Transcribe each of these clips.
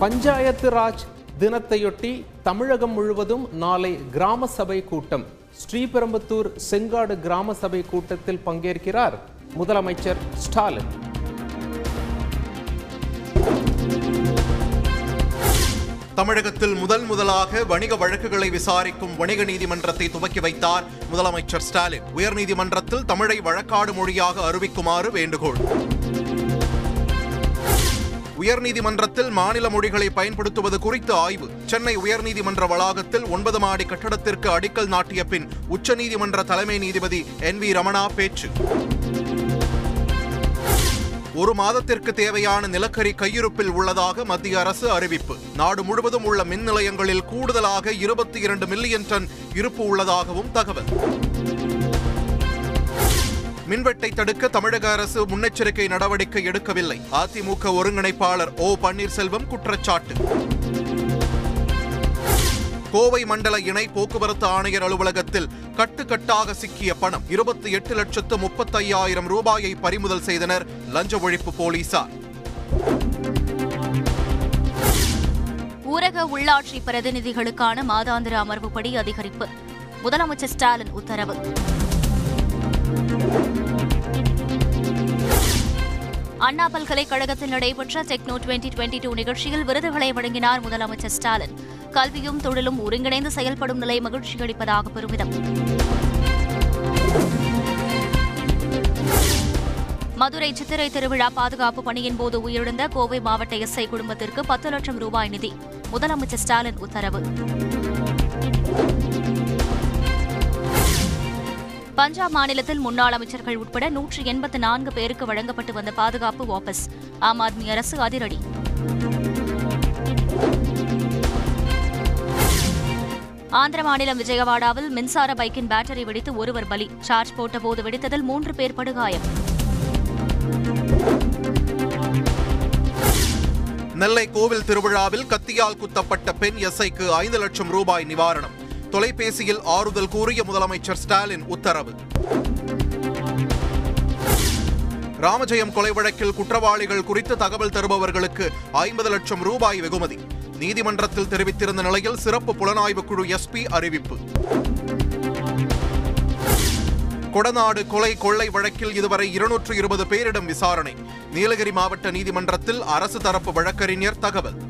பஞ்சாயத்து ராஜ் தினத்தையொட்டி தமிழகம் முழுவதும் நாளை கிராம சபை கூட்டம். ஸ்ரீபெரும்புத்தூர் செங்காடு கிராம சபை கூட்டத்தில் பங்கேற்கிறார் முதலமைச்சர் ஸ்டாலின். தமிழகத்தில் முதல் முதலாக வணிக வழக்குகளை விசாரிக்கும் வணிக நீதிமன்றத்தை துவக்கி வைத்தார் முதலமைச்சர் ஸ்டாலின். உயர்நீதிமன்றத்தில் தமிழை வழக்காடு மொழியாக அறிவிக்குமாறு வேண்டுகோள். உயர்நீதிமன்றத்தில் மாநில மொழிகளை பயன்படுத்துவது குறித்து ஆய்வு. சென்னை உயர்நீதிமன்ற வளாகத்தில் ஒன்பது மாடி கட்டடத்திற்கு அடிக்கல் நாட்டிய பின் உச்சநீதிமன்ற தலைமை நீதிபதி என் வி ரமணா பேச்சு. ஒரு மாதத்திற்கு தேவையான நிலக்கரி கையிருப்பில் உள்ளதாக மத்திய அரசு அறிவிப்பு. நாடு முழுவதும் உள்ள மின் நிலையங்களில் கூடுதலாக இருபத்தி இரண்டு மில்லியன் டன் இருப்பு உள்ளதாகவும் தகவல். மின்வெட்டை தடுக்க தமிழக அரசு முன்னெச்சரிக்கை நடவடிக்கை எடுக்கவில்லை. அதிமுக ஒருங்கிணைப்பாளர் ஓ பன்னீர்செல்வம் குற்றச்சாட்டு. கோவை மண்டல இணை போக்குவரத்து ஆணையர் அலுவலகத்தில் கட்டுக்கட்டாக சிக்கிய பணம் இருபத்தி எட்டு லட்சத்து முப்பத்தையாயிரம் ரூபாயை பறிமுதல் செய்தனர் லஞ்ச ஒழிப்பு போலீசார். ஊரக உள்ளாட்சி பிரதிநிதிகளுக்கான மாதாந்திர அமர்வுப்படி அதிகரிப்பு. முதலமைச்சர் ஸ்டாலின் உத்தரவு. அண்ணா பல்கலைக்கழகத்தில் நடைபெற்ற டெக்னோ டுவெண்டி டுவெண்டி டூ நிகழ்ச்சியில் விருதுகளை வழங்கினார் முதலமைச்சர் ஸ்டாலின். கல்வியும் தொழிலும் ஒருங்கிணைந்து செயல்படும் நிலை மகிழ்ச்சி அளிப்பதாக பெருமிதம். மதுரை சித்திரை திருவிழா பாதுகாப்பு பணியின் போது உயிரிழந்த கோவை மாவட்ட எஸ்ஐ குடும்பத்திற்கு பத்து லட்சம் ரூபாய் நிதி. முதலமைச்சர் ஸ்டாலின் உத்தரவு. பஞ்சாப் மாநிலத்தில் முன்னாள் அமைச்சர்கள் உட்பட நூற்று எண்பத்து நான்கு பேருக்கு வழங்கப்பட்டு வந்த பாதுகாப்பு வாபஸ். ஆம் ஆத்மி அரசு அதிரடி. ஆந்திர மாநிலம் விஜயவாடாவில் மின்சார பைக்கின் பேட்டரி வெடித்து ஒருவர் பலி. சார்ஜ் போட்டபோது வெடித்ததில் மூன்று பேர் படுகாயம். நெல்லை கோவில் திருவிழாவில் கத்தியால் குத்தப்பட்ட பெண் எஸ்ஐக்கு ஐந்து லட்சம் ரூபாய் நிவாரணம். தொலைபேசியில் ஆறுதல் கூறிய முதலமைச்சர் ஸ்டாலின் உத்தரவு. ராமஜெயம் கொலை வழக்கில் குற்றவாளிகள் குறித்து தகவல் தருபவர்களுக்கு ஐம்பது லட்சம் ரூபாய் வெகுமதி. நீதிமன்றத்தில் தெரிவித்திருந்த நிலையில் சிறப்பு புலனாய்வு குழு எஸ்பி அறிவிப்பு. கொடநாடு கொலை கொள்ளை வழக்கில் இதுவரை இருநூற்று இருபது பேரிடம் விசாரணை. நீலகிரி மாவட்ட நீதிமன்றத்தில் அரசு தரப்பு வழக்கறிஞர் தகவல்.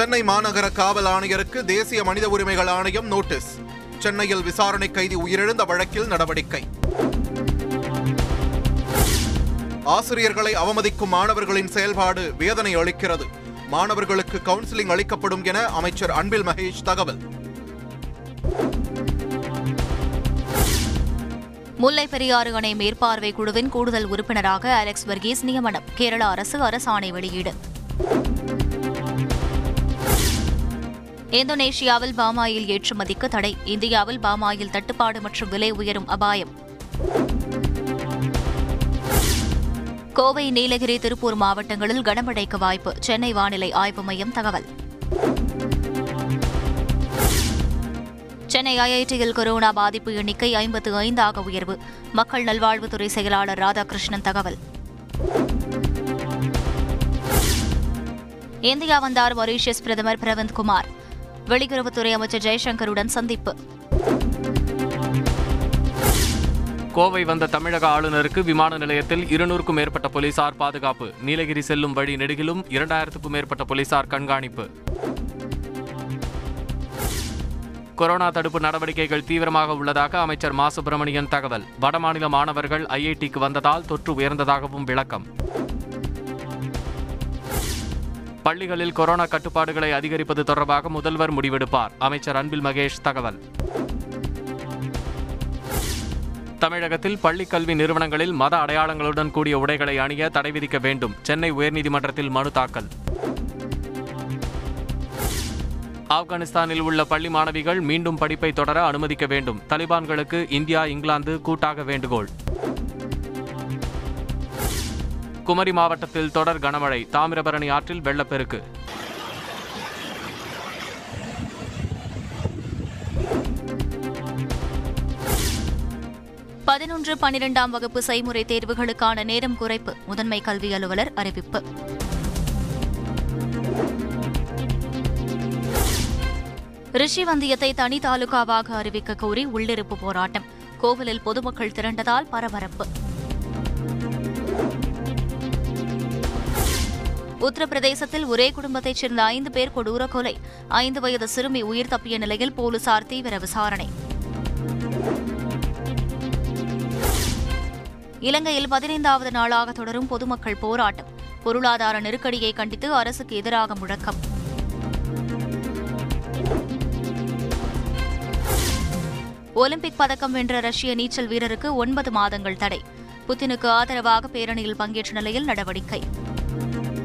சென்னை மாநகர காவல் ஆணையருக்கு தேசிய மனித உரிமைகள் ஆணையம் நோட்டீஸ். சென்னையில் விசாரணை கைதி உயிரிழந்த வழக்கில் நடவடிக்கை. ஆசிரியர்களை அவமதிக்கும் மாணவர்களின் செயல்பாடு வேதனை அளிக்கிறது. மாணவர்களுக்கு கவுன்சிலிங் அளிக்கப்படும் என அமைச்சர் அன்பில் மகேஷ் தகவல். முல்லை பெரியாறு அணை மேற்பார்வை குழுவின் கூடுதல் உறுப்பினராக அலெக்ஸ் வர்கீஸ் நியமனம் கேரள அரசு அரசாணை வெளியீடு. இந்தோனேஷியாவில் பாமாயில் ஏற்றுமதிக்கு தடை. இந்தியாவில் பாமாயில் தட்டுப்பாடு மற்றும் விலை உயரும் அபாயம். கோவை நீலகிரி திருப்பூர் மாவட்டங்களில் கனமழைக்கு வாய்ப்பு. சென்னை வானிலை ஆய்வு மையம் தகவல். சென்னை ஐஐடியில் கொரோனா பாதிப்பு எண்ணிக்கை ஐம்பத்து ஐந்தாக உயர்வு. மக்கள் நல்வாழ்வுத்துறை செயலாளர் ராதாகிருஷ்ணன் தகவல். இந்தியா வந்தார் மொரீஷியஸ் பிரதமர் பிரவந்த் குமார். வெளியுறவுத்துறை அமைச்சர் ஜெய்சங்கருடன் சந்திப்பு. கோவை வந்த தமிழக ஆளுநருக்கு விமான நிலையத்தில் இருநூறுக்கும் மேற்பட்ட போலீசார் பாதுகாப்பு. நீலகிரி செல்லும் வழி நெடுகிலும் இரண்டாயிரத்துக்கும் மேற்பட்ட போலீசார் கண்காணிப்பு. கொரோனா தடுப்பு நடவடிக்கைகள் தீவிரமாக உள்ளதாக அமைச்சர் மா. சுப்பிரமணியன் தகவல். வடமாநில மாணவர்கள் ஐஐடிக்கு வந்ததால் தொற்று உயர்ந்ததாகவும் விளக்கம். பள்ளிகளில் கொரோனா கட்டுப்பாடுகளை அதிகரிப்பது தொடர்பாக முதல்வர் முடிவெடுப்பார். அமைச்சர் அன்பில் மகேஷ் தகவல். தமிழகத்தில் பள்ளிக்கல்வி நிறுவனங்களில் மத அடையாளங்களுடன் கூடிய உடைகளை அணிய தடை விதிக்க வேண்டும். சென்னை உயர்நீதிமன்றத்தில் மனு தாக்கல். ஆப்கானிஸ்தானில் உள்ள பள்ளி மாணவிகள் மீண்டும் படிப்பை தொடர அனுமதிக்க வேண்டும். தலிபான்களுக்கு இந்தியா இங்கிலாந்து கூட்டாக வேண்டுகோள். குமரி மாவட்டத்தில் தொடர் கனமழை. தாமிரபரணி ஆற்றில் வெள்ளப்பெருக்கு. பதினொன்று பனிரெண்டாம் வகுப்பு செய்முறை தேர்வுகளுக்கான நேரம் குறைப்பு. முதன்மை கல்வி அலுவலர் அறிவிப்பு. ரிஷிவந்தியத்தை தனி தாலுகாவாக அறிவிக்க கோரி உள்ளிருப்பு போராட்டம். கோவிலில் பொதுமக்கள் திரண்டதால் பரபரப்பு. உத்தரப்பிரதேசத்தில் ஒரே குடும்பத்தைச் சேர்ந்த ஐந்து பேர் கொடூர கொலை. ஐந்து வயது சிறுமி உயிர் தப்பிய நிலையில் போலீசார் தீவிர விசாரணை. இலங்கையில் பதினைந்தாவது நாளாக தொடரும் பொதுமக்கள் போராட்டம். பொருளாதார நெருக்கடியை கண்டித்து அரசுக்கு எதிராக முழக்கம். ஒலிம்பிக் பதக்கம் வென்ற ரஷ்ய நீச்சல் வீரருக்கு ஒன்பது மாதங்கள் தடை. புத்தினுக்கு ஆதரவாக பேரணியில் பங்கேற்ற நிலையில் நடவடிக்கை.